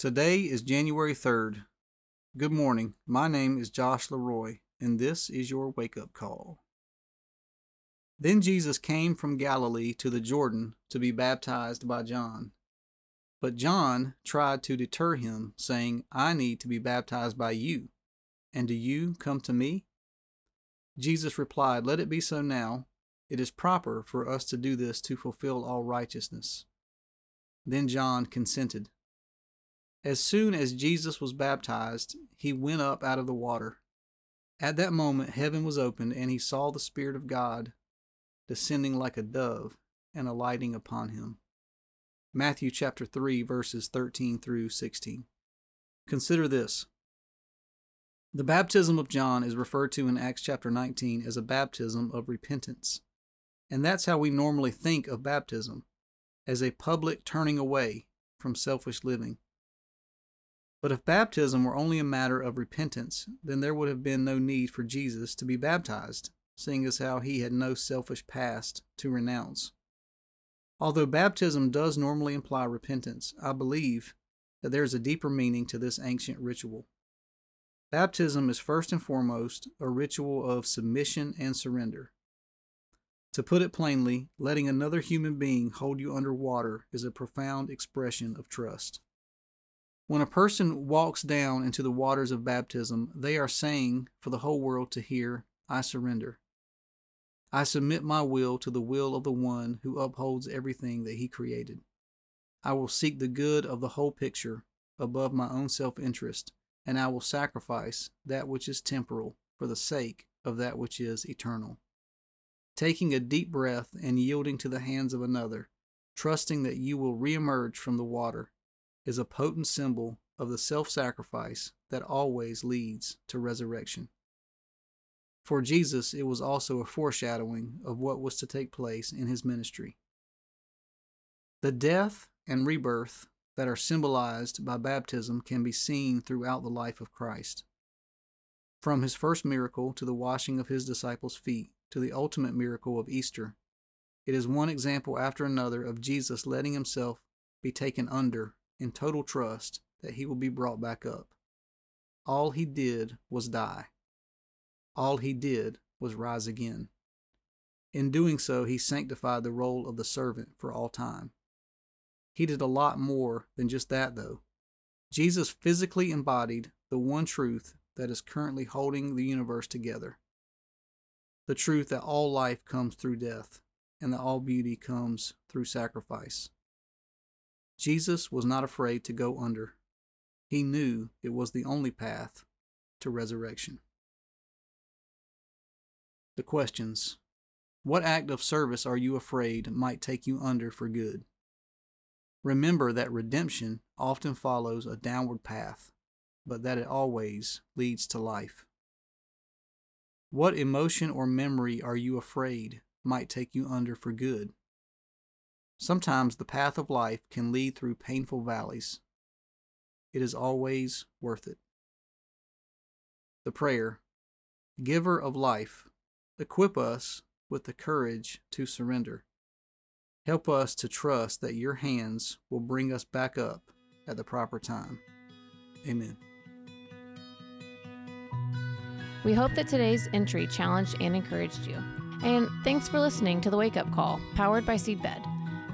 Today is January 3rd. Good morning. My name is Josh Leroy, and this is your wake up call. Then Jesus came from Galilee to the Jordan to be baptized by John. But John tried to deter him, saying, I need to be baptized by you, and do you come to me? Jesus replied, Let it be so now. It is proper for us to do this to fulfill all righteousness. Then John consented. As soon as Jesus was baptized, he went up out of the water. At that moment, heaven was opened, and he saw the Spirit of God descending like a dove and alighting upon him. Matthew chapter 3 verses 13 through 16. Consider this. The baptism of John is referred to in Acts chapter 19 as a baptism of repentance. And that's how we normally think of baptism, as a public turning away from selfish living. But if baptism were only a matter of repentance, then there would have been no need for Jesus to be baptized, seeing as how he had no selfish past to renounce. Although baptism does normally imply repentance, I believe that there is a deeper meaning to this ancient ritual. Baptism is first and foremost a ritual of submission and surrender. To put it plainly, letting another human being hold you under water is a profound expression of trust. When a person walks down into the waters of baptism, they are saying for the whole world to hear, I surrender. I submit my will to the will of the one who upholds everything that he created. I will seek the good of the whole picture above my own self interest, and I will sacrifice that which is temporal for the sake of that which is eternal. Taking a deep breath and yielding to the hands of another, trusting that you will reemerge from the water, is a potent symbol of the self sacrifice that always leads to resurrection. For Jesus, it was also a foreshadowing of what was to take place in his ministry. The death and rebirth that are symbolized by baptism can be seen throughout the life of Christ. From his first miracle to the washing of his disciples' feet to the ultimate miracle of Easter, it is one example after another of Jesus letting himself be taken under in total trust that he will be brought back up. All he did was die. All he did was rise again. In doing so, he sanctified the role of the servant for all time. He did a lot more than just that, though. Jesus physically embodied the one truth that is currently holding the universe together the truth that all life comes through death and that all beauty comes through sacrifice. Jesus was not afraid to go under. He knew it was the only path to resurrection. The questions What act of service are you afraid might take you under for good? Remember that redemption often follows a downward path, but that it always leads to life. What emotion or memory are you afraid might take you under for good? Sometimes the path of life can lead through painful valleys. It is always worth it. The prayer Giver of life, equip us with the courage to surrender. Help us to trust that your hands will bring us back up at the proper time. Amen. We hope that today's entry challenged and encouraged you. And thanks for listening to the Wake Up Call, powered by Seedbed.